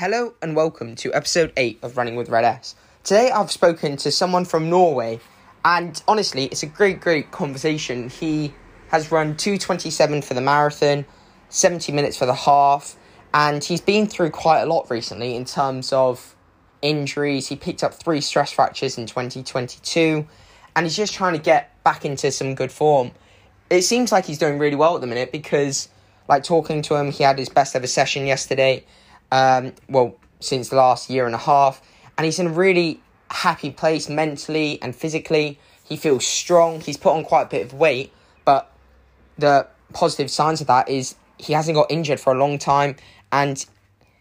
Hello and welcome to episode 8 of Running with Red S. Today I've spoken to someone from Norway and honestly it's a great great conversation. He has run 227 for the marathon, 70 minutes for the half and he's been through quite a lot recently in terms of injuries. He picked up 3 stress fractures in 2022 and he's just trying to get back into some good form. It seems like he's doing really well at the minute because like talking to him, he had his best ever session yesterday um, well, since the last year and a half. And he's in a really happy place mentally and physically. He feels strong. He's put on quite a bit of weight, but the positive signs of that is he hasn't got injured for a long time. And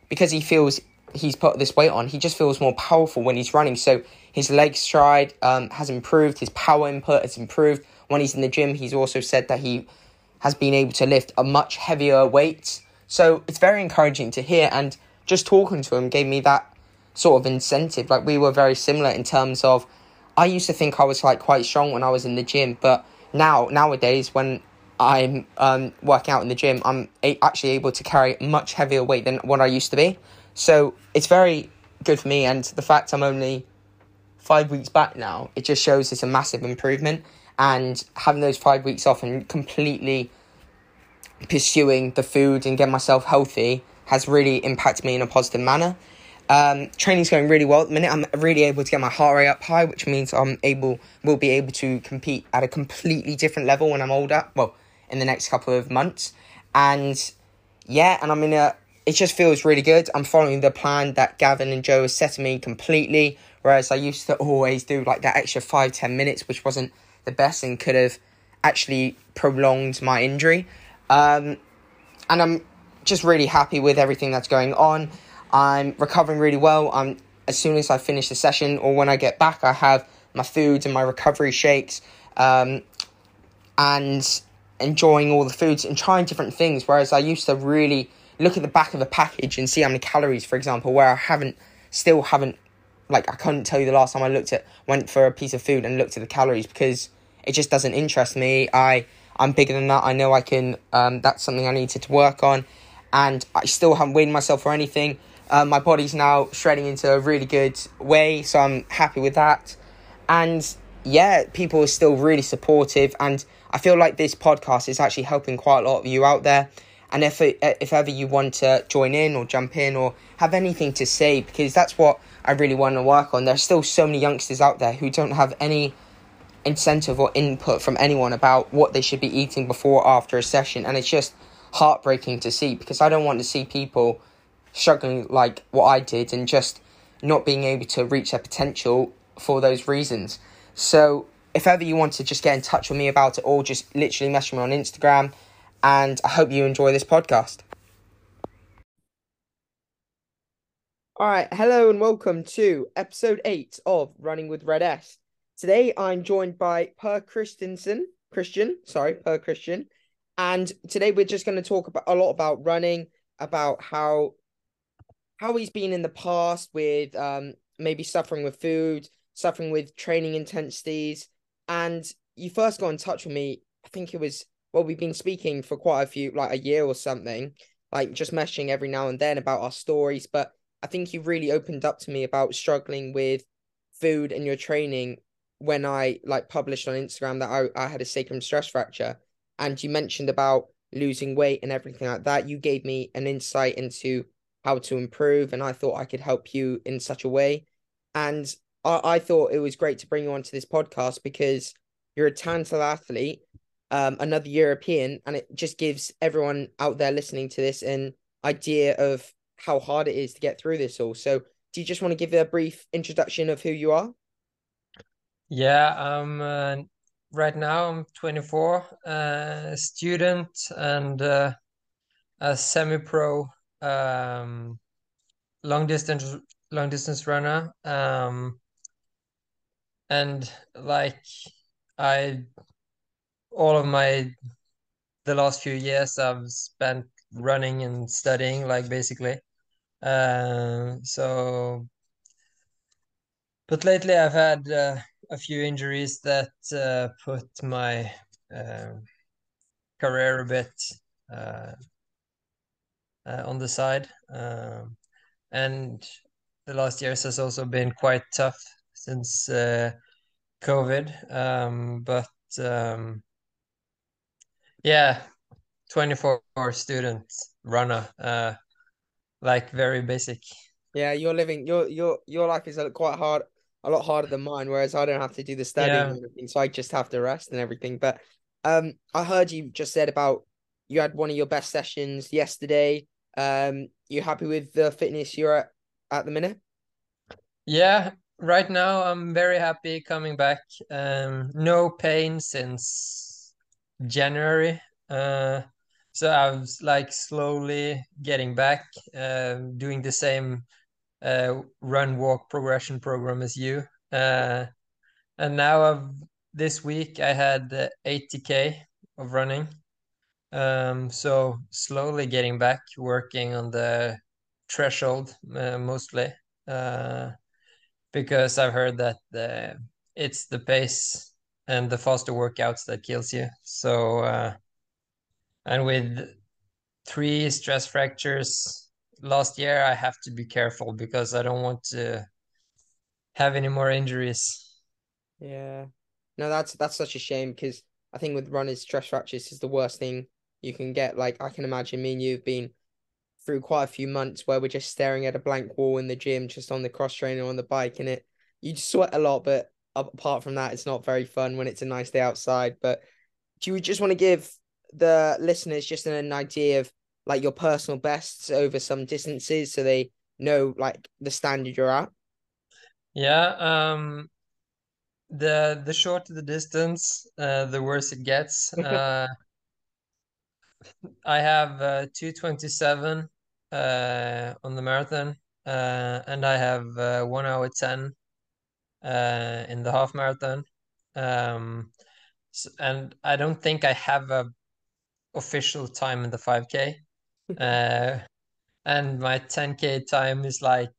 because he feels he's put this weight on, he just feels more powerful when he's running. So his leg stride um, has improved, his power input has improved. When he's in the gym, he's also said that he has been able to lift a much heavier weight so it's very encouraging to hear, and just talking to him gave me that sort of incentive. Like we were very similar in terms of, I used to think I was like quite strong when I was in the gym, but now nowadays when I'm um, working out in the gym, I'm a- actually able to carry much heavier weight than what I used to be. So it's very good for me, and the fact I'm only five weeks back now, it just shows it's a massive improvement. And having those five weeks off and completely pursuing the food and getting myself healthy has really impacted me in a positive manner. Um, training's going really well at the minute. I'm really able to get my heart rate up high, which means I'm able will be able to compete at a completely different level when I'm older. Well, in the next couple of months, and yeah, and I'm in a. It just feels really good. I'm following the plan that Gavin and Joe has set me completely. Whereas I used to always do like that extra five ten minutes, which wasn't the best and could have actually prolonged my injury. Um, and I'm just really happy with everything that's going on. I'm recovering really well. I'm as soon as I finish the session or when I get back, I have my foods and my recovery shakes, um, and enjoying all the foods and trying different things. Whereas I used to really look at the back of a package and see how many calories, for example, where I haven't, still haven't, like I couldn't tell you the last time I looked at went for a piece of food and looked at the calories because it just doesn't interest me. I I'm bigger than that. I know I can. Um, that's something I needed to work on, and I still haven't weighed myself or anything. Uh, my body's now shredding into a really good way, so I'm happy with that. And yeah, people are still really supportive, and I feel like this podcast is actually helping quite a lot of you out there. And if it, if ever you want to join in or jump in or have anything to say, because that's what I really want to work on. There's still so many youngsters out there who don't have any incentive or input from anyone about what they should be eating before or after a session and it's just heartbreaking to see because I don't want to see people struggling like what I did and just not being able to reach their potential for those reasons. So if ever you want to just get in touch with me about it or just literally message me on Instagram and I hope you enjoy this podcast. All right, hello and welcome to episode 8 of Running with Red S. Today I'm joined by Per Christensen, Christian, sorry, Per Christian, and today we're just going to talk about a lot about running, about how how he's been in the past with um maybe suffering with food, suffering with training intensities, and you first got in touch with me. I think it was well, we've been speaking for quite a few, like a year or something, like just meshing every now and then about our stories. But I think you really opened up to me about struggling with food and your training when I like published on Instagram that I, I had a sacrum stress fracture and you mentioned about losing weight and everything like that, you gave me an insight into how to improve and I thought I could help you in such a way. And I, I thought it was great to bring you onto this podcast because you're a talented athlete, um, another European, and it just gives everyone out there listening to this an idea of how hard it is to get through this all. So do you just want to give a brief introduction of who you are? Yeah, I'm uh, right now I'm 24, uh, student and uh, a semi-pro um, long distance long distance runner. Um, and like I all of my the last few years I've spent running and studying like basically. Uh, so but lately I've had uh, a few injuries that uh, put my uh, career a bit uh, uh, on the side. Um, and the last years has also been quite tough since uh, COVID. Um, but um, yeah, 24 student runner, uh, like very basic. Yeah, you're living your your your life is quite hard, a lot harder than mine. Whereas I don't have to do the studying Yeah. and everything, so I just have to rest and everything. But um, I heard you just said about you had one of your best sessions yesterday. Um, you happy with the fitness you're at at the minute? Yeah, right now I'm very happy coming back. Um, no pain since January. Uh, so I was like slowly getting back, uh, doing the same uh, run walk progression program as you. Uh, and now I've this week I had uh, 80k of running. Um, so slowly getting back, working on the threshold uh, mostly. Uh, because I've heard that the it's the pace and the faster workouts that kills you. So uh, and with three stress fractures last year, I have to be careful because I don't want to have any more injuries. Yeah. No, that's that's such a shame because I think with runners, stress fractures is the worst thing you can get. Like I can imagine me and you've been through quite a few months where we're just staring at a blank wall in the gym, just on the cross trainer on the bike, and it you sweat a lot, but apart from that, it's not very fun when it's a nice day outside. But do you just want to give the listeners just an idea of like your personal bests over some distances so they know like the standard you're at? Yeah, um, the the shorter the distance, uh, the worse it gets. Uh, I have uh, 227 uh, on the marathon, uh, and I have uh, 1 hour 10 uh, in the half marathon. Um, s and I don't think I have a official time in the 5K. Uh, and my 10K time is like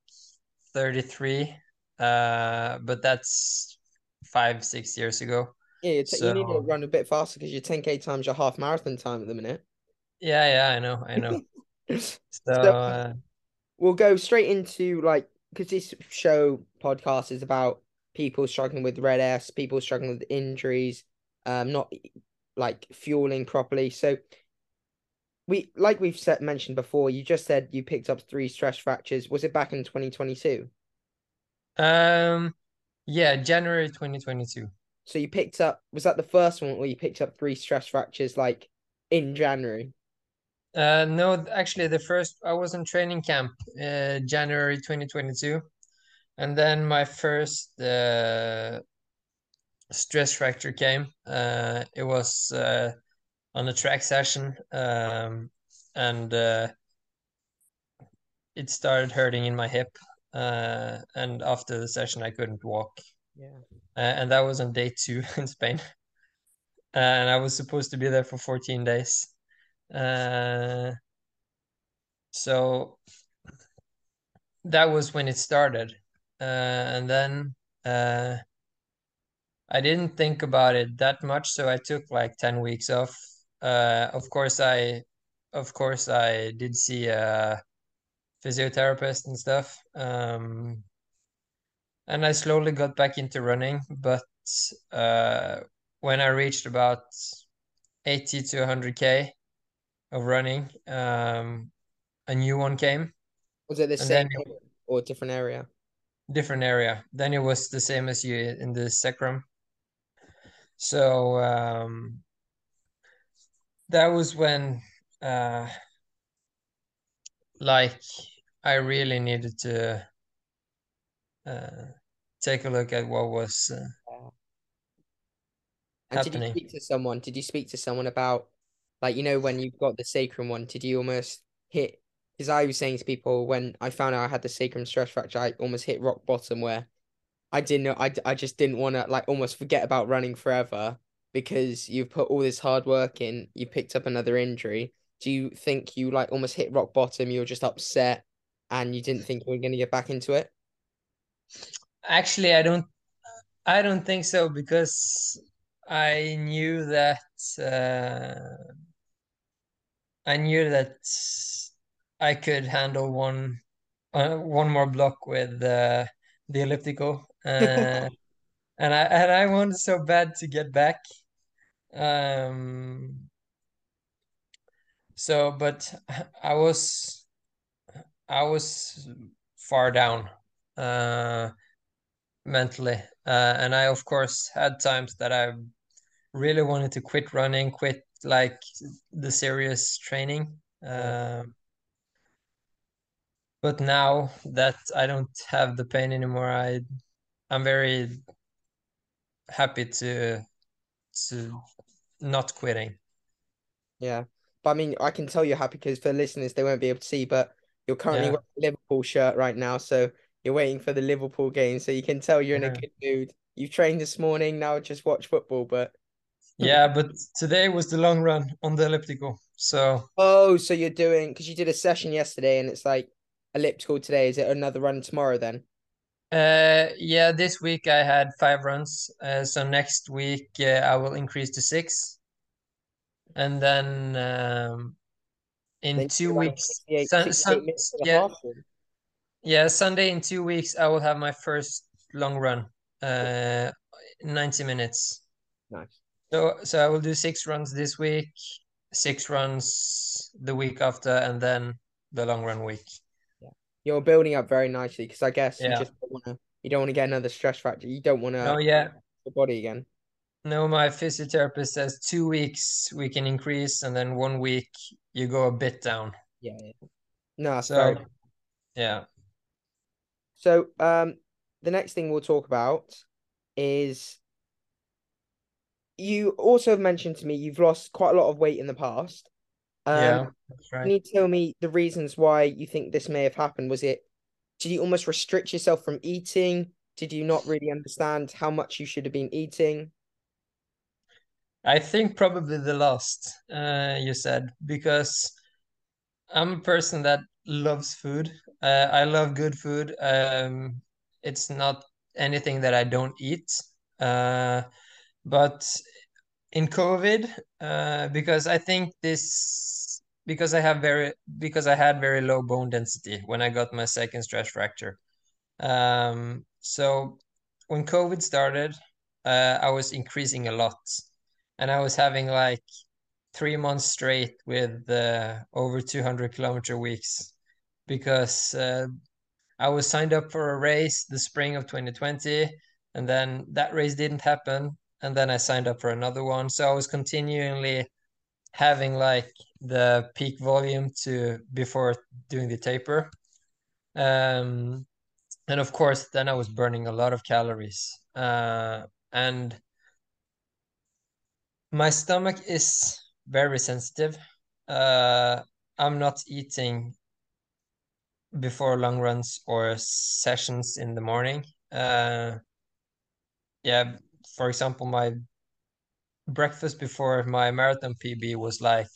33, uh, but that's five, six years ago. Yeah, you, t- you need to run a bit faster because your 10k times your half marathon time at the minute. yeah, yeah, I know, I know. So So uh, we'll go straight into like because this show podcast is about people struggling with red S, people struggling with injuries, um, not like fueling properly. So we like we've said mentioned before, you just said you picked up three stress fractures. Was it back in 2022? um, yeah, January 2022. So you picked up was that the first one where you picked up three stress fractures like in January? Uh, no, actually, the first I was in training camp, uh, January 2022, and then my first uh, stress fracture came. Uh, it was uh, on a track session, um, and uh, it started hurting in my hip. Uh, and after the session, I couldn't walk, Yeah. uh, and that was on day two in Spain. And I was supposed to be there for 14 days. Uh, so that was when it started. Uh, and then uh, I didn't think about it that much, so I took like 10 weeks off. Uh, of course, I, of course, I did see a physiotherapist and stuff. Um, and I slowly got back into running, but uh, when I reached about 80 to 100k of running, um, a new one came, Was it the and same it, or different area? different area. Then it was the same as you in the sacrum. So um, that was when, uh, like, I really needed to uh, take a look at what was uh. And did you speak to someone? Did you speak to someone about, like, you know, when you've got the sacrum one, did you almost hit? Because I was saying to people when I found out I had the sacrum stress fracture, I almost hit rock bottom where I didn't know, I, I just didn't want to, like, almost forget about running forever because you've put all this hard work in, you picked up another injury. Do you think you, like, almost hit rock bottom? You were just upset and you didn't think you were going to get back into it? Actually, I don't I don't think so because I knew that uh, I knew that I could handle one uh, one more block with uh, the elliptical, uh, and I and I wanted so bad to get back. Um, so, but I was I was far down uh, mentally, uh, and I of course had times that I really wanted to quit running, quit like the serious training. Uh, but now that I don't have the pain anymore, I I'm very happy to to not quitting. Yeah. But I mean, I can tell you're happy because for listeners, they won't be able to see, but you're currently Yeah. wearing a Liverpool shirt right now. So you're waiting for the Liverpool game. So you can tell you're in a good mood. You've trained this morning, now just watch football. But Yeah, but today was the long run on the elliptical. So oh, so you're doing because you did a session yesterday and it's like elliptical today. Is it another run tomorrow then? Uh yeah, this week I had five runs. Uh, so next week uh, I will increase to six. And then um in Then two weeks 68, sun, 68 sun, minutes for the yeah, yeah, Sunday in two weeks I will have my first long run. Uh 90 minutes. Nice. So so I will do six runs this week, six runs the week after, and then the long run week. Yeah. You're building up very nicely because I guess you just don't want to. You don't want to get another stress fracture. You don't want to. Oh yeah. the body again. No, my physiotherapist says two weeks we can increase, and then one week you go a bit down. Yeah. yeah. No, So yeah, So, um, the next thing we'll talk about is you also have mentioned to me you've lost quite a lot of weight in the past. Um, yeah, that's can you tell me the reasons why you think this may have happened? Was it, did you almost restrict yourself from eating? Did you not really understand how much you should have been eating? I think probably the last uh, you said because I'm a person that loves food. Uh, I love good food. Um, it's not anything that I don't eat. Uh, but in COVID, uh, because I think this, because I have very, because I had very low bone density when I got my second stress fracture. Um, so when COVID started, uh, I was increasing a lot, and I was having like three months straight with uh, over 200 kilometer weeks because uh, I was signed up for a race the spring of 2020, and then that race didn't happen, and then I signed up for another one. So I was continually having like the peak volume to before doing the taper. Um, and of course, then I was burning a lot of calories. Uh, and my stomach is very sensitive. Uh, I'm not eating before long runs or sessions in the morning. Uh, yeah, for example, my breakfast before my marathon PB was like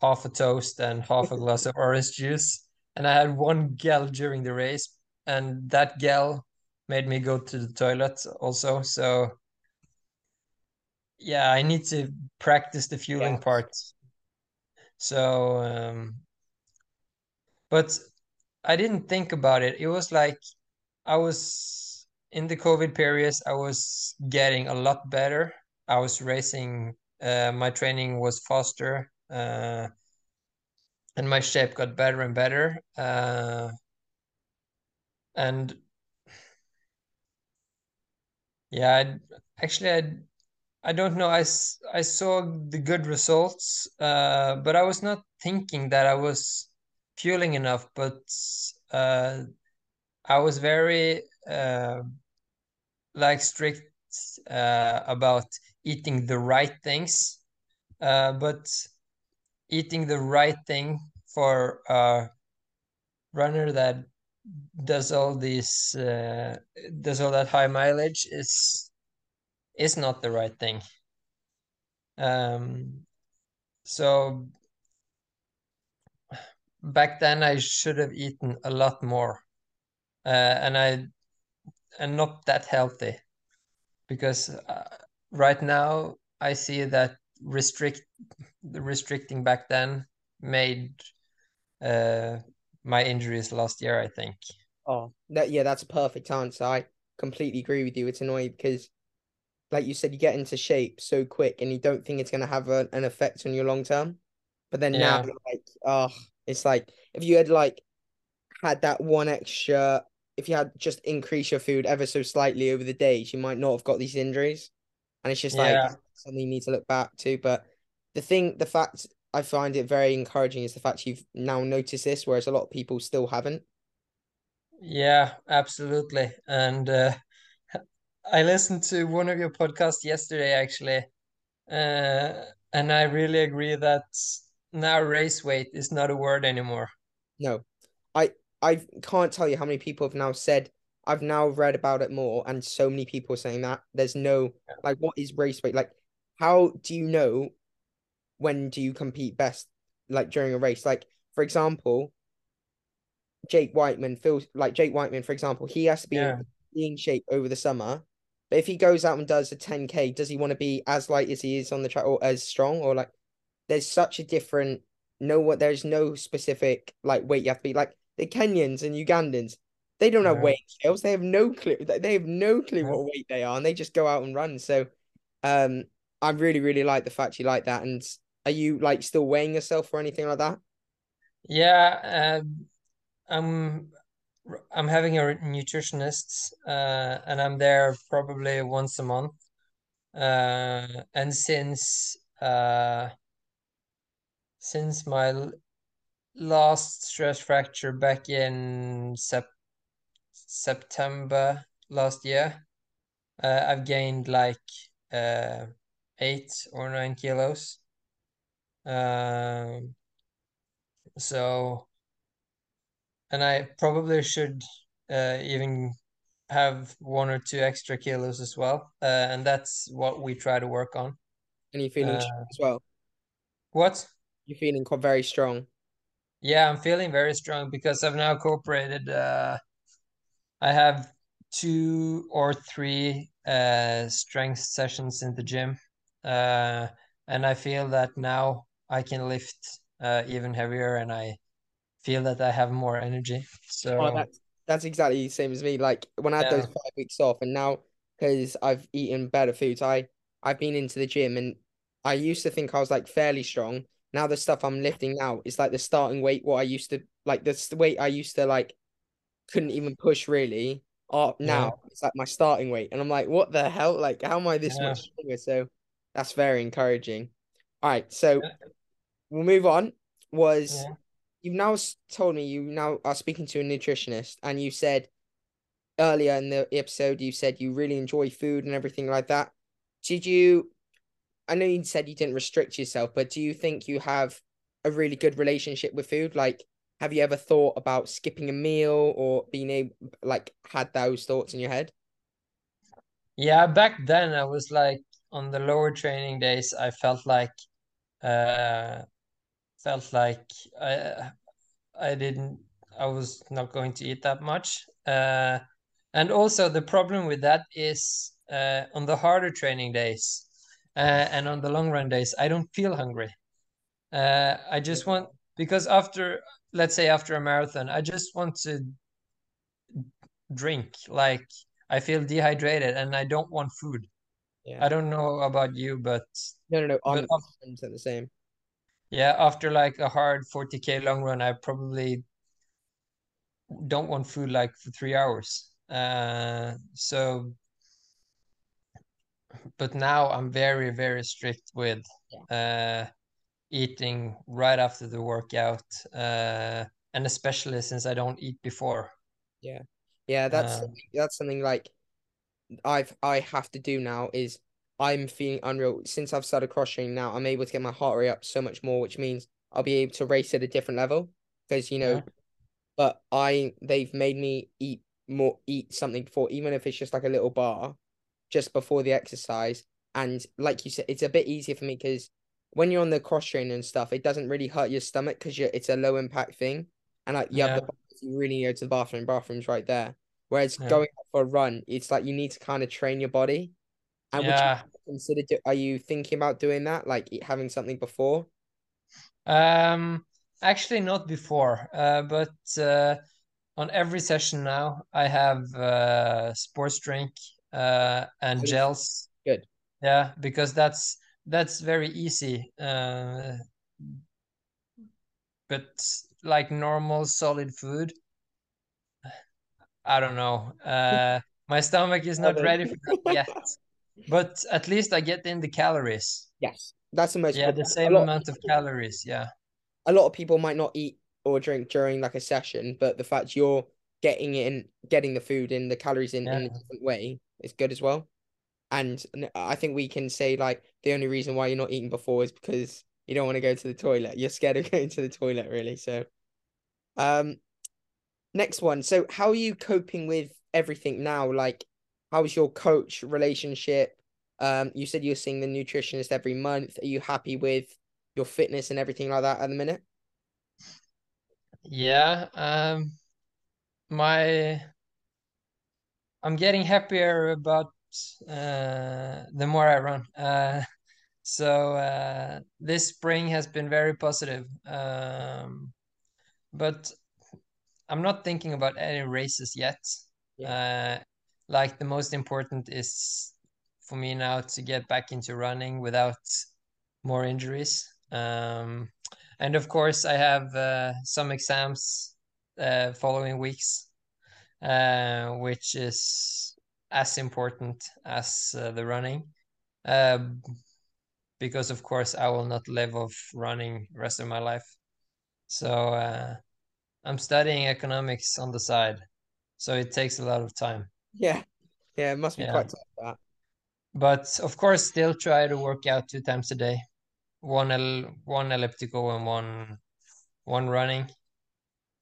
half a toast and half a glass of orange juice. And I had one gel during the race, and that gel made me go to the toilet also. So yeah, I need to practice the fueling Yes. part. So, um, but I didn't think about it. It was like I was in the COVID periods, I was getting a lot better. I was racing, uh, my training was faster, uh, and my shape got better and better. Uh, and yeah, I'd, actually, I I don't know. I I saw the good results, uh, but I was not thinking that I was fueling enough. But uh, I was very uh, like strict uh, about eating the right things. Uh, but eating the right thing for a runner that does all these uh, does all that high mileage is is not the right thing. Um, so back then I should have eaten a lot more, uh, and I and not that healthy because uh, right now I see that restrict the restricting back then made uh, my injuries last year, I think. Oh, that yeah, that's a perfect answer. I completely agree with you. It's annoying because, like you said, you get into shape so quick, and you don't think it's gonna have a, an effect on your long term. But then now, Yeah, you're like, oh, it's like if you had like had that one extra, if you had just increased your food ever so slightly over the days, you might not have got these injuries. And it's just like yeah, something you need to look back to. But the thing, the fact I find it very encouraging is the fact you've now noticed this, whereas a lot of people still haven't. yeah, absolutely. And uh, I listened to one of your podcasts yesterday, actually, uh, and I really agree that now race weight is not a word anymore. No, I can't tell you how many people have now said I've now read about it more, and so many people are saying that there's no like what is race weight? Like, how do you know when do you compete best? Like during a race, like for example, Jake Wightman feels like Jake Wightman, for example, he has to be in Yeah, being shape over the summer. But if he goes out and does a 10K, does he want to be as light as he is on the track or as strong? Or like there's such a different no what there's no specific like weight you have to be like the Kenyans and Ugandans, they don't have yeah, weight scales. They have no clue. They have no clue yeah. what weight they are, and they just go out and run. So um I really, really like the fact you like that. And are you like still weighing yourself or anything like that? Yeah, um, I'm I'm having a nutritionist, uh, and I'm there probably once a month. Uh, and since uh, since my last stress fracture back in sep September last year, uh, I've gained like uh, eight or nine kilos. Um, so, and I probably should uh, even have one or two extra kilos as well. Uh, and that's what we try to work on. And you're feeling Uh, as well. what? You're feeling very strong. Yeah, I'm feeling very strong because I've now cooperated. Uh, I have two or three uh, strength sessions in the gym. Uh, and I feel that now I can lift uh, even heavier and I feel that I have more energy. Oh, So, that's that's exactly the same as me. Like when I had those five weeks off, and now because I've eaten better foods, I I've been into the gym, and I used to think I was like fairly strong. Now the stuff I'm lifting now is like the starting weight. What I used to like the weight I used to like couldn't even push really. Uh, yeah, now it's like my starting weight, and I'm like, what the hell? Like, how am I this yeah, much stronger? So that's very encouraging. All right, so we'll move on. Was yeah. you've now told me you now are speaking to a nutritionist, and you said earlier in the episode you said you really enjoy food and everything like that. Did you? I know you said you didn't restrict yourself, but do you think you have a really good relationship with food? Like, have you ever thought about skipping a meal or being able, like, had those thoughts in your head? Yeah, back then I was like on the lower training days, I felt like uh felt like I I didn't I was not going to eat that much. Uh and also the problem with that is uh on the harder training days uh, and on the long run days, I don't feel hungry. Uh I just want because after let's say after a marathon, I just want to drink. Like I feel dehydrated and I don't want food. Yeah. I don't know about you, but No, no, no. I'm the same. yeah, after like a hard 40k long run, I probably don't want food like for three hours. Uh, so, but now I'm very, very strict with Yeah. uh, eating right after the workout, uh, and especially since I don't eat before. Yeah. Yeah, that's Uh, that's something like I've I have to do now is I'm feeling unreal since I've started cross training now. I'm able to get my heart rate up so much more, which means I'll be able to race at a different level because you know. yeah, But I they've made me eat more, eat something before, even if it's just like a little bar, just before the exercise. And like you said, it's a bit easier for me because when you're on the cross training and stuff, it doesn't really hurt your stomach because you're it's a low impact thing, and like you have the you really need to go to the bathroom. Bathroom's right there. Whereas yeah, going for a run, it's like you need to kind of train your body. And would you yeah. consider do, are you thinking about doing that, like having something before? Um, actually not before, uh, but uh, on every session now, I have uh, sports drink uh, and gels. Good. Yeah, because that's that's very easy. Uh, but like normal solid food, I don't know. Uh, my stomach is not ready for that yet. But at least I get in the calories. Yes, that's the most. Yeah, the same amount of calories. Yeah. A lot of people might not eat or drink during like a session, but the fact you're getting in, getting the food in, the calories in, Yeah. in a different way is good as well. And I think we can say like the only reason why you're not eating before is because you don't want to go to the toilet. You're scared of going to the toilet, really. So, um, next one. So, how are you coping with everything now? Like, how's your coach relationship? Um, you said you're seeing the nutritionist every month. Are you happy with your fitness and everything like that at the minute? Yeah, um, my I'm getting happier about uh, the more I run. Uh, so uh, this spring has been very positive. Um, but I'm not thinking about any races yet. Uh, like the most important is for me now to get back into running without more injuries. Um, and of course, I have uh, some exams uh, following weeks, uh, which is as important as uh, the running. Uh, because of course I will not live off running rest of my life. So uh, I'm studying economics on the side, so it takes a lot of time. Yeah, yeah, it must be Yeah. quite tough that. But of course, still try to work out two times a day, one el one elliptical and one one running.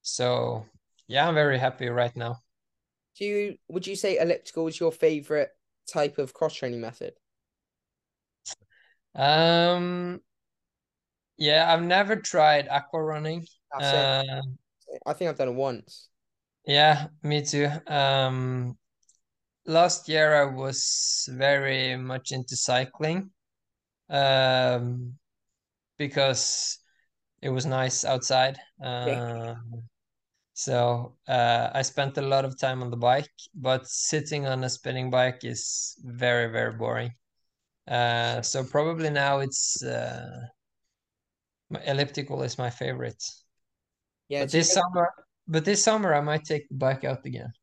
So yeah, I'm very happy right now. Do you would you say elliptical is your favorite type of cross training method? Um, yeah, I've never tried aqua running. Uh, I think I've done it once. yeah, me too. Um, last year I was very much into cycling. Um, because it was nice outside. Yeah. So uh, I spent a lot of time on the bike, but sitting on a spinning bike is very, very boring. Uh, so probably now it's uh, my elliptical is my favorite. Yeah, But this summer, but this summer I might take the bike out again.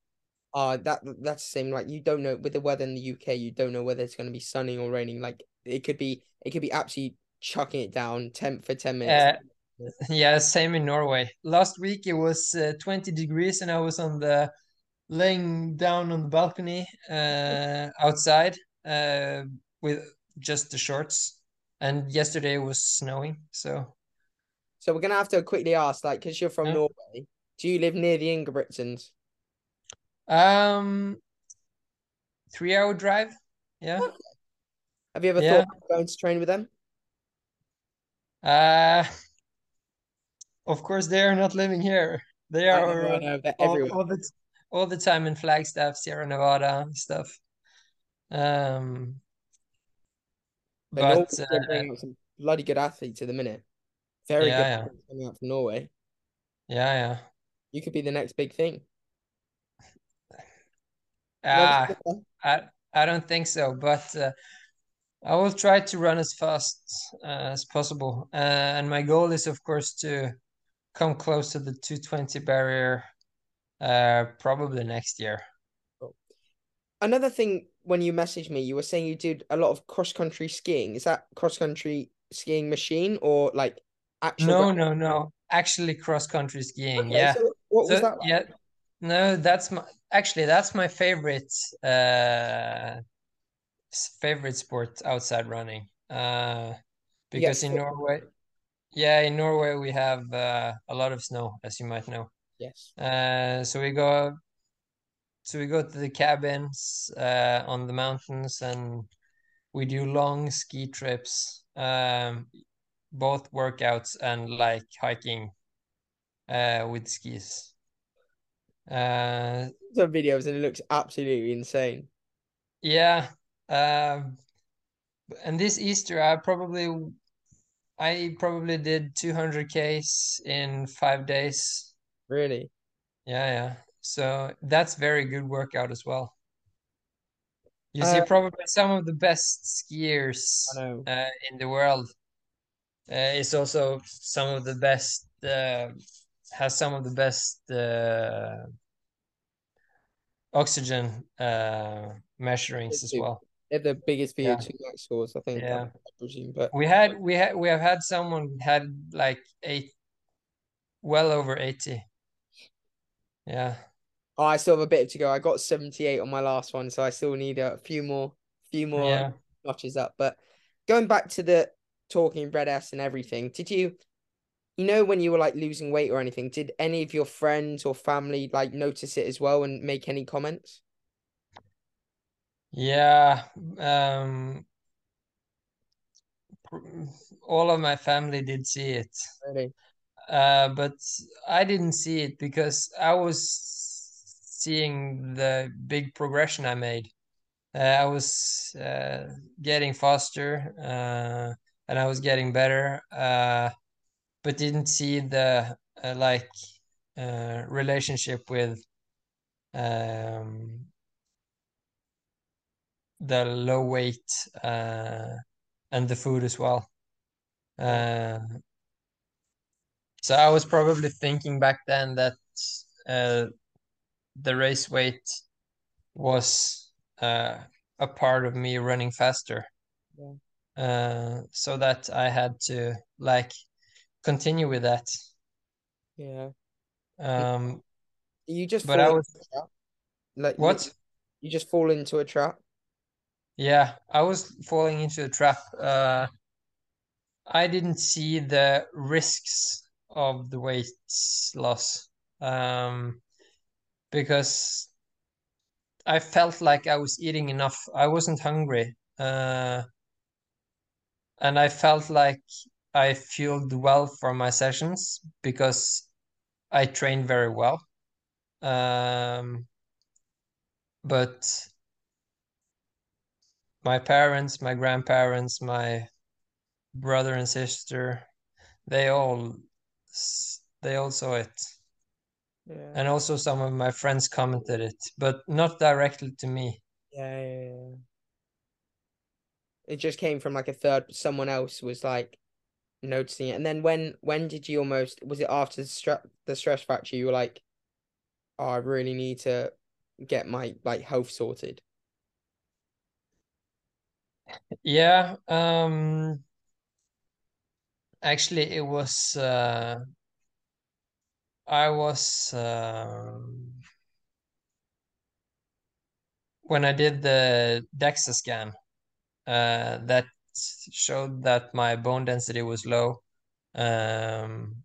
uh that that's the same. Like you don't know with the weather in the UK, you don't know whether it's gonna be sunny or raining. Like it could be it could be absolutely chucking it down 10 for 10 minutes. Yeah, same in Norway. Last week it was uh, 20 degrees and I was on the laying down on the balcony uh, outside uh, with just the shorts. And yesterday it was snowing, so So we're gonna have to quickly ask, like, because you're from Yeah. Norway, do you live near the Ingebrigtsens? um, three hour drive. Yeah. Have you ever Yeah. thought of going to train with them? Uh, of course they are not living here. They are know, they're all, all the all the time in Flagstaff, Sierra Nevada stuff. Um, But, but uh, some bloody good athletes at the minute. Very Yeah, good yeah. coming out from Norway. yeah, yeah. You could be the next big thing. Ah, I I don't think so, but uh, I will try to run as fast uh, as possible. Uh, and my goal is, of course, to come close to the 220 barrier uh, probably next year. Another thing, when you messaged me, you were saying you did a lot of cross country skiing. Is that cross country skiing machine or like actual? No, no, no. Actually, cross country skiing. Okay, Yeah. so what was So, that like? yeah. No, that's my actually that's my favorite uh favorite sport outside running. Uh because in Yes. Norway, yeah, in Norway we have uh, a lot of snow, as you might know. Yes. Uh, so we go, so we go to the cabins uh, on the mountains, and we do long ski trips, um, both workouts and like hiking uh, with skis. Uh, Some videos and it looks absolutely insane. yeah, um, and this Easter I probably I probably did 200 Ks in five days. Really? Yeah, yeah. So that's very good workout as well. You see, Uh, probably some of the best skiers uh, in the world. Uh, is also some of the best, uh, has some of the best uh, oxygen uh, measurings as well. They're the biggest Yeah, VO2 max scores, I think, yeah. presume. But We had we had we have had someone had like eight, well over 80. Yeah, oh, I still have a bit to go. I got 78 on my last one, so I still need a few more, few more yeah. notches up. But going back to the talking red S and everything, did you, you know, when you were like losing weight or anything, did any of your friends or family like notice it as well and make any comments? Yeah, um, all of my family did see it. Really? Uh, but I didn't see it because I was seeing the big progression I made. Uh, I was uh, getting faster uh, and I was getting better, uh, but didn't see the uh, like uh, relationship with um, the low weight uh, and the food as well. Uh, so I was probably thinking back then that uh, the race weight was uh, a part of me running faster. Yeah. Uh, so that I had to like continue with that. Yeah. Um, You just but fall I into was a trap. Like what? literally, you just fall into a trap. Yeah, I was falling into a trap. Uh, I didn't see the risks of the weight loss um, because I felt like I was eating enough. I wasn't hungry. Uh, and I felt like I fueled well for my sessions because I trained very well. Um, but my parents, my grandparents, my brother and sister, they all they all saw it. Yeah. And also some of my friends commented it, but not directly to me. Yeah, yeah, yeah. It just came from like a third, someone else was like noticing it. And then when when did you almost was it after the stress the stress fracture you were like, oh, I really need to get my like health sorted. Yeah, um actually it was uh I was um when I did the DEXA scan, uh, that showed that my bone density was low. Um,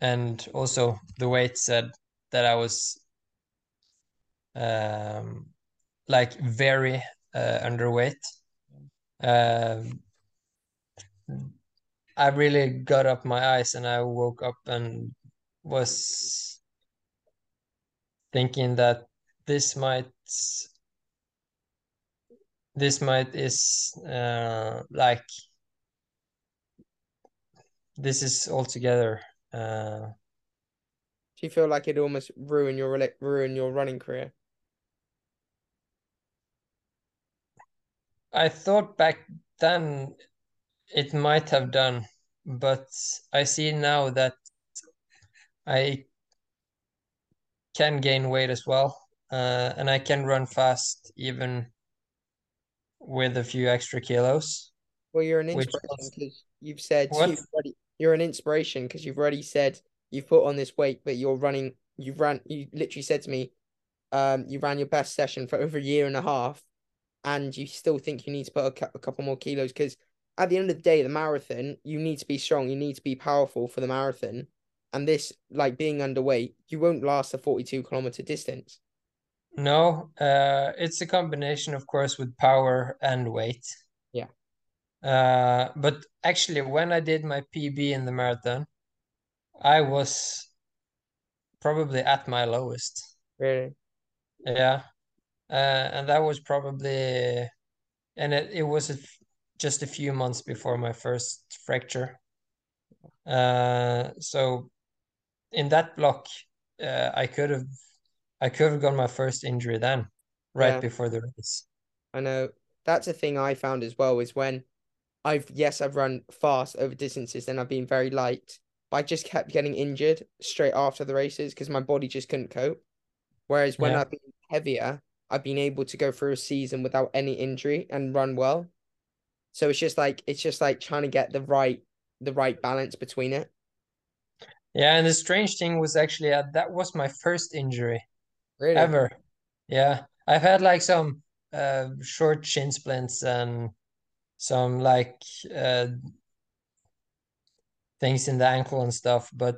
and also the weight said that I was um, like very uh, underweight. Um, I really got up my eyes and I woke up and was thinking that this might this might is uh, like this is altogether uh, Do you feel like it almost ruin your ruin your running career? I thought back then it might have done, but I see now that I can gain weight as well, uh, and I can run fast even with a few extra kilos, Well, you're an inspiration because you've said you've already, you're an inspiration because you've already said you've put on this weight, but you're running. You've ran. You literally said to me, um, you ran your best session for over a year and a half, and you still think you need to put a, a couple more kilos because at the end of the day, the marathon, you need to be strong. You need to be powerful for the marathon, and this, like being underweight, you won't last a 42 kilometer distance. No, uh, it's a combination, of course, with power and weight. Yeah, Uh, but actually, when I did my PB in the marathon, I was probably at my lowest. really. Yeah. Uh, and that was probably, and it, it was a just a few months before my first fracture. Uh, so in that block, uh, I could have I could have got my first injury then, right Yeah, before the race. I know. That's a thing I found as well is when I've yes, I've run fast over distances, then I've been very light, but I just kept getting injured straight after the races because my body just couldn't cope. Whereas when Yeah. I've been heavier, I've been able to go through a season without any injury and run well. So it's just like it's just like trying to get the right the right balance between it. Yeah, and the strange thing was actually uh, that was my first injury Really? ever. Yeah, I've had like some uh, short shin splints and some like uh, things in the ankle and stuff, but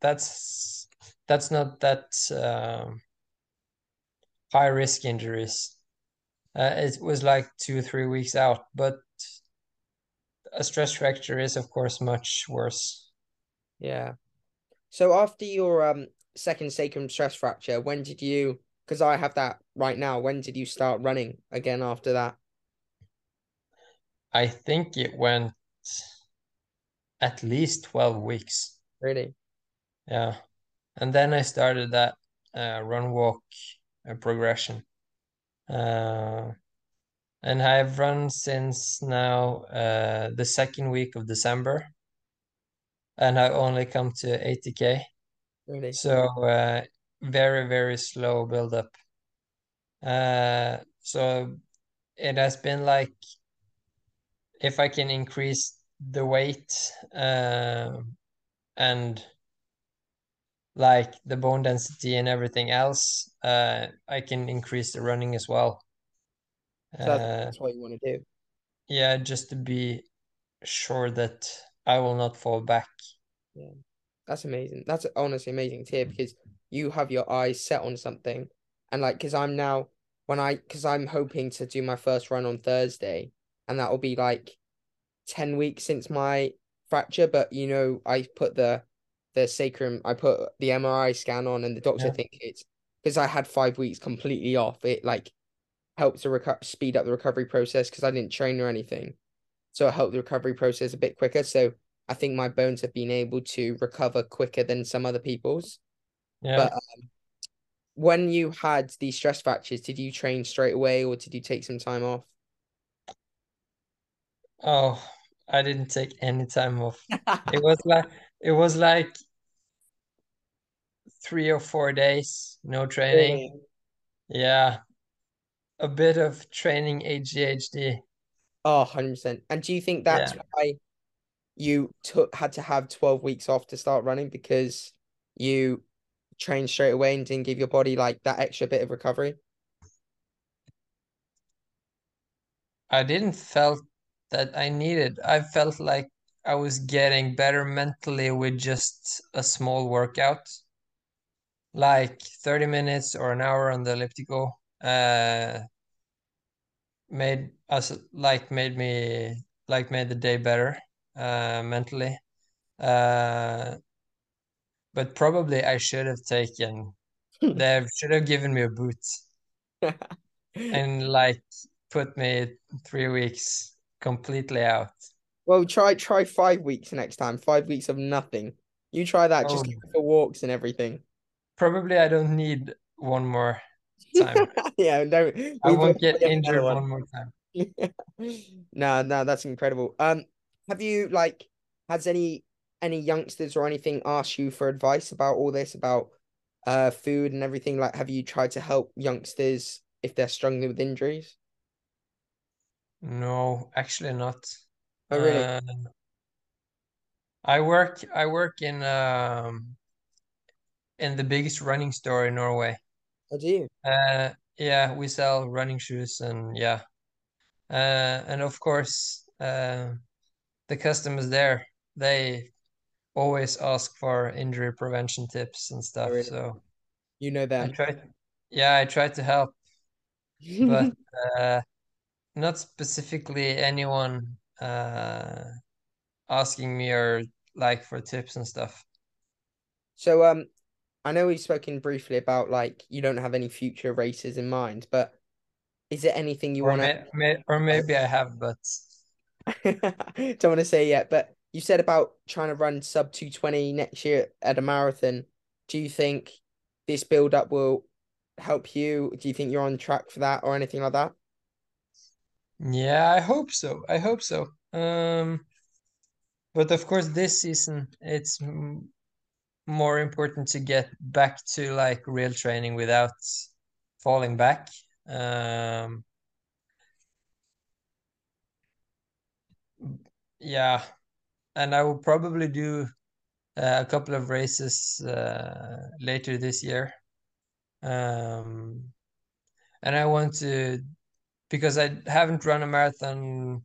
that's that's not that um high risk injuries. Uh, it was like two or three weeks out, but a stress fracture is of course much worse. Yeah. So after your um second sacrum stress fracture, when did you? Because I have that right now. When did you start running again after that? I think it went at least 12 weeks. Really? Yeah. And then I started that uh, run walk progression. Uh, and I've run since now uh, the second week of December. And I only come to 80k. Really? So uh, very, very slow build up. Uh, so it has been like if I can increase the weight uh, and like the bone density and everything else, uh, I can increase the running as well. So that's, Uh, that's what you want to do. yeah, just to be sure that I will not fall back. Yeah. That's amazing. That's honestly amazing to hear because you have your eyes set on something. And like, because I'm now, when I, because I'm hoping to do my first run on Thursday, and that will be like 10 weeks since my fracture. But, you know, I put the, the sacrum, I put the MRI scan on, and the doctor Yeah. think it's because I had five weeks completely off. It like helps to reco- speed up the recovery process because I didn't train or anything. So it helped the recovery process a bit quicker. So I think my bones have been able to recover quicker than some other people's. Yeah. But um, when you had these stress fractures, did you train straight away or did you take some time off? Oh, I didn't take any time off. It was like it was like three or four days, no training. Really? Yeah, a bit of training ADHD. Oh, 100%. And do you think that's Yeah. why you took had to have 12 weeks off to start running because you trained straight away and didn't give your body like that extra bit of recovery? I didn't felt that I needed. I felt like I was getting better mentally with just a small workout, like 30 minutes or an hour on the elliptical. Uh, made us like made me like made the day better uh mentally. Uh, but probably I should have taken they should have given me a boot and like put me three weeks completely out. Well, try try five weeks next time. Five weeks of nothing. You try that. Just Oh, go for walks and everything. probably I don't need one more time. Yeah, no, I won't get injured another one more time. No, no, that's incredible. Um, have you like has any any youngsters or anything asked you for advice about all this about uh food and everything? Like, have you tried to help youngsters if they're struggling with injuries? No, actually not. Oh, really? Uh, I work I work in um in the biggest running store in Norway. Oh, do you? Uh, yeah, we sell running shoes and yeah. Uh, and of course, uh, the customers there, they always ask for injury prevention tips and Oh, stuff. really? So You know I them. try, yeah, I try to help, but uh, not specifically anyone uh asking me or like for tips and stuff. So, um, I know we've spoken briefly about like you don't have any future races in mind, but is there anything you want to may, or maybe I have, but don't want to say yet, but you said about trying to run sub 220 next year at a marathon. Do you think this build up will help you? Do you think you're on track for that or anything like that? Yeah, I hope so. I hope so. Um, but of course, this season it's m- more important to get back to like real training without falling back. Um, yeah, and I will probably do uh, a couple of races uh, later this year. Um, and I want to because I haven't run a marathon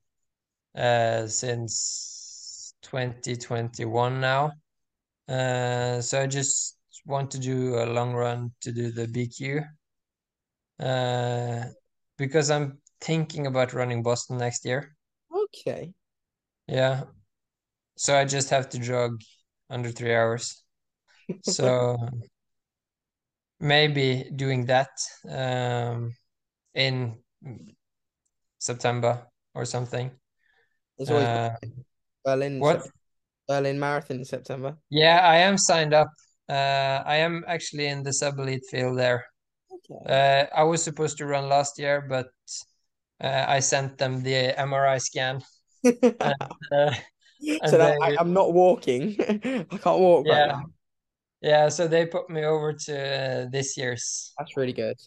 uh, since 2021 now. Uh, so I just want to do a long run to do the BQ. Uh, because I'm thinking about running Boston next year. Okay. Yeah. So I just have to jog under three hours. So maybe doing that um, in September or something. There's always Uh, Berlin, what? Berlin Marathon in September. Yeah, I am signed up. Uh, I am actually in the sub elite field there. Okay. Uh, I was supposed to run last year, but uh, I sent them the MRI scan, and uh, So they I, I'm not walking. I can't walk right yeah now. yeah, so they put me over to uh, this year's. That's really good.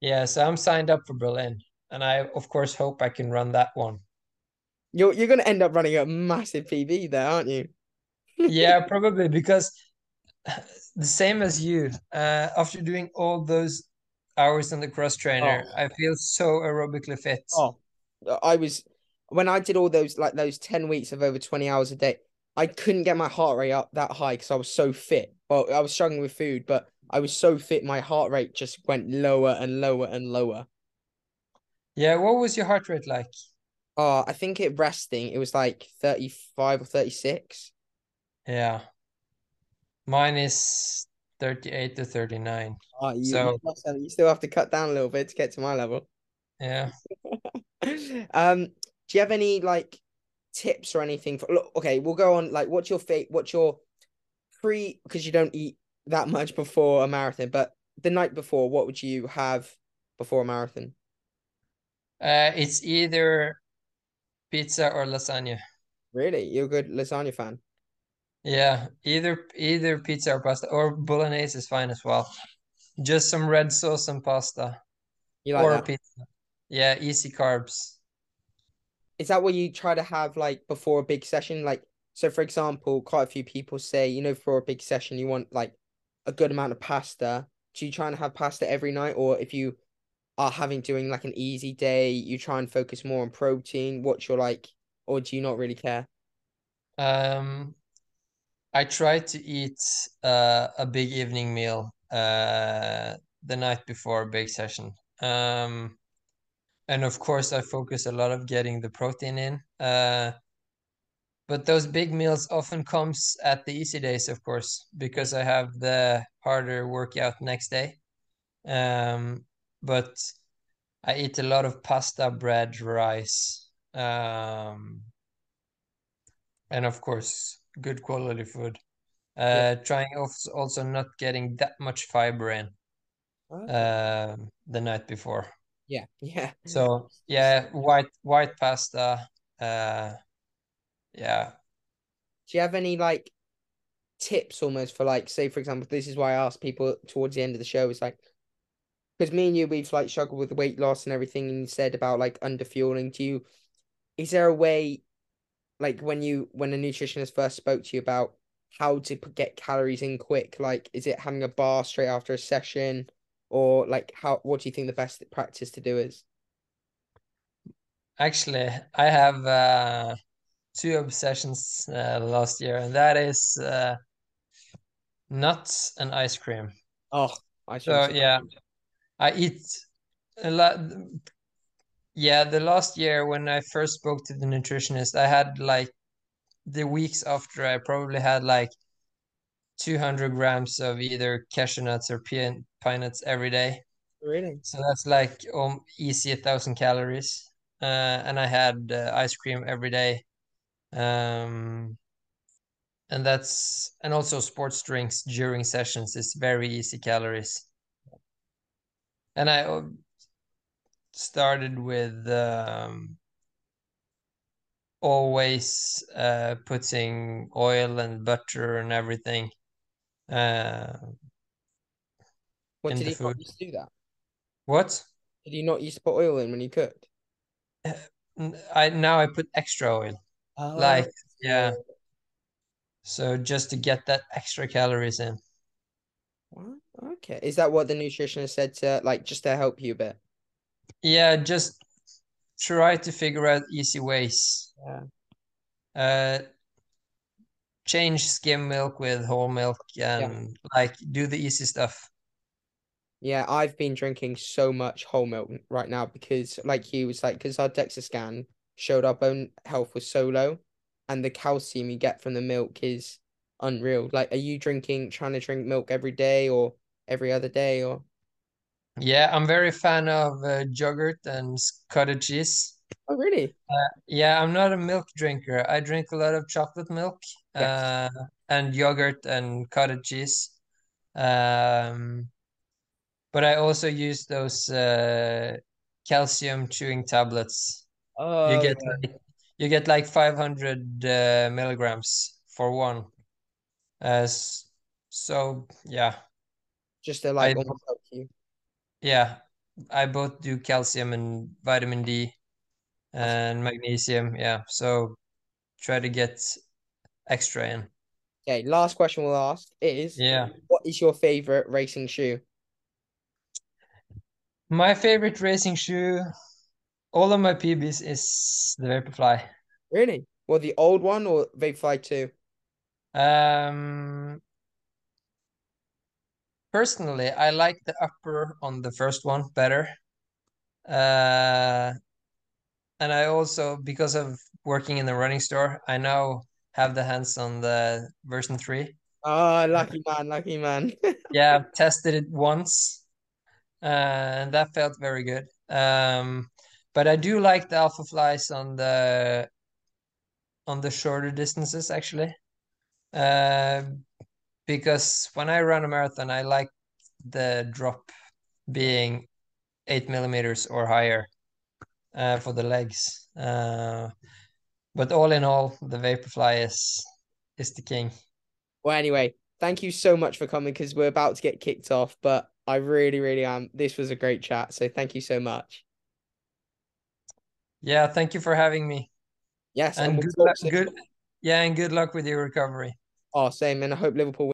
Yeah, so I'm signed up for Berlin, and I of course hope I can run that one. You're you're gonna end up running a massive PB there, aren't you? Yeah, probably because the same as you. Uh, after doing all those hours on the cross trainer, Oh, I feel so aerobically fit. oh. I was when I did all those like those 10 weeks of over 20 hours a day, I couldn't get my heart rate up that high because I was so fit. Well, I was struggling with food, but I was so fit, my heart rate just went lower and lower and lower. Yeah, what was your heart rate like? Oh, I think it resting, it was like 35 or 36. Yeah, mine is 38 to 39. Oh, you, So, you still have to cut down a little bit to get to my level. yeah. Um, do you have any like tips or anything for look, okay, we'll go on like what's your fate what's your pre because you don't eat that much before a marathon, but the night before, what would you have before a marathon? Uh, it's either pizza or lasagna. Really? You're a good lasagna fan. Yeah, either either pizza or pasta or bolognese is fine as well. Just some red sauce and pasta You like or that? pizza. Yeah, easy carbs. Is that what you try to have like before a big session? Like, so for example, quite a few people say, you know, for a big session, you want like a good amount of pasta. Do you try and have pasta every night? Or if you are having doing like an easy day, you try and focus more on protein? What's your like, or do you not really care? Um, I try to eat uh, a big evening meal uh, the night before a big session. Um, and of course, I focus a lot of getting the protein in. Uh, but those big meals often comes at the easy days, of course, because I have the harder workout next day. Um, but I eat a lot of pasta, bread, rice, um, and of course, good quality food. Yeah. Uh, trying also also not getting that much fiber in Okay. uh, the night before. Yeah. Yeah. So yeah, white white pasta. Uh, yeah. Do you have any like tips almost for like, say, for example, this is why I ask people towards the end of the show is like, because me and you, we've like struggled with weight loss and everything, and you said about like under fueling. Do you, is there a way, like when you, when a nutritionist first spoke to you about how to get calories in quick, like is it having a bar straight after a session, or like how, what do you think the best practice to do is? Actually, I have uh, two obsessions uh, last year, and that is uh, nuts and ice cream. Oh, ice cream. So yeah, I eat a lot. Yeah, the last year when I first spoke to the nutritionist, I had like the weeks after I probably had like 200 grams of either cashew nuts or pine, pine nuts every day. Really? So that's like um, easy a thousand calories. Uh, and I had uh, ice cream every day. Um, and that's and also sports drinks during sessions is very easy calories. And I uh, started with um, always uh, putting oil and butter and everything uh, What did he not food. to do that? What? Did he not used to put oil in when he cooked? I now I put extra oil. Oh, Like, yeah. So just to get that extra calories in. What? Okay. Is that what the nutritionist said to like just to help you a bit? Yeah, just try to figure out easy ways. Yeah. Uh, change skim milk with whole milk Yeah. and like do the easy stuff. Yeah, I've been drinking so much whole milk right now because, like you was like, because our DEXA scan showed our bone health was so low, and the calcium you get from the milk is unreal. Like, are you drinking, trying to drink milk every day or every other day or? Yeah, I'm very fan of uh, yogurt and cottage cheese. Oh, really? Yeah, I'm not a milk drinker. I drink a lot of chocolate milk, Yes. uh, and yogurt and cottage cheese. Um, but I also use those uh, calcium chewing tablets. oh, You get yeah. like you get like 500 uh, milligrams for one. Uh, so yeah, Just to I like almost help you. yeah, I both do calcium and vitamin D and magnesium. Yeah, so try to get extra in. okay. Last question we'll ask is, Yeah. what is your favorite racing shoe? My favorite racing shoe, all of my PBs is the Vaporfly. Really? Well, the old one or Vaporfly 2? Um, personally, I like the upper on the first one better. Uh, and I also, because of working in the running store, I now have the hands on the version 3. Oh, lucky man, lucky man. Yeah, I've tested it once, uh, and that felt very good. Um, but I do like the Alpha Flies on the on the shorter distances actually. Uh, because when I run a marathon, I like the drop being eight millimeters or higher uh, for the legs. Uh, but all in all, the Vaporfly is is the king. Well, anyway, thank you so much for coming because we're about to get kicked off, but I really, really am. This was a great chat, so thank you so much. Yeah, thank you for having me. Yes, and And we'll good luck, good, yeah, and good luck with your recovery. Oh, same, and I hope Liverpool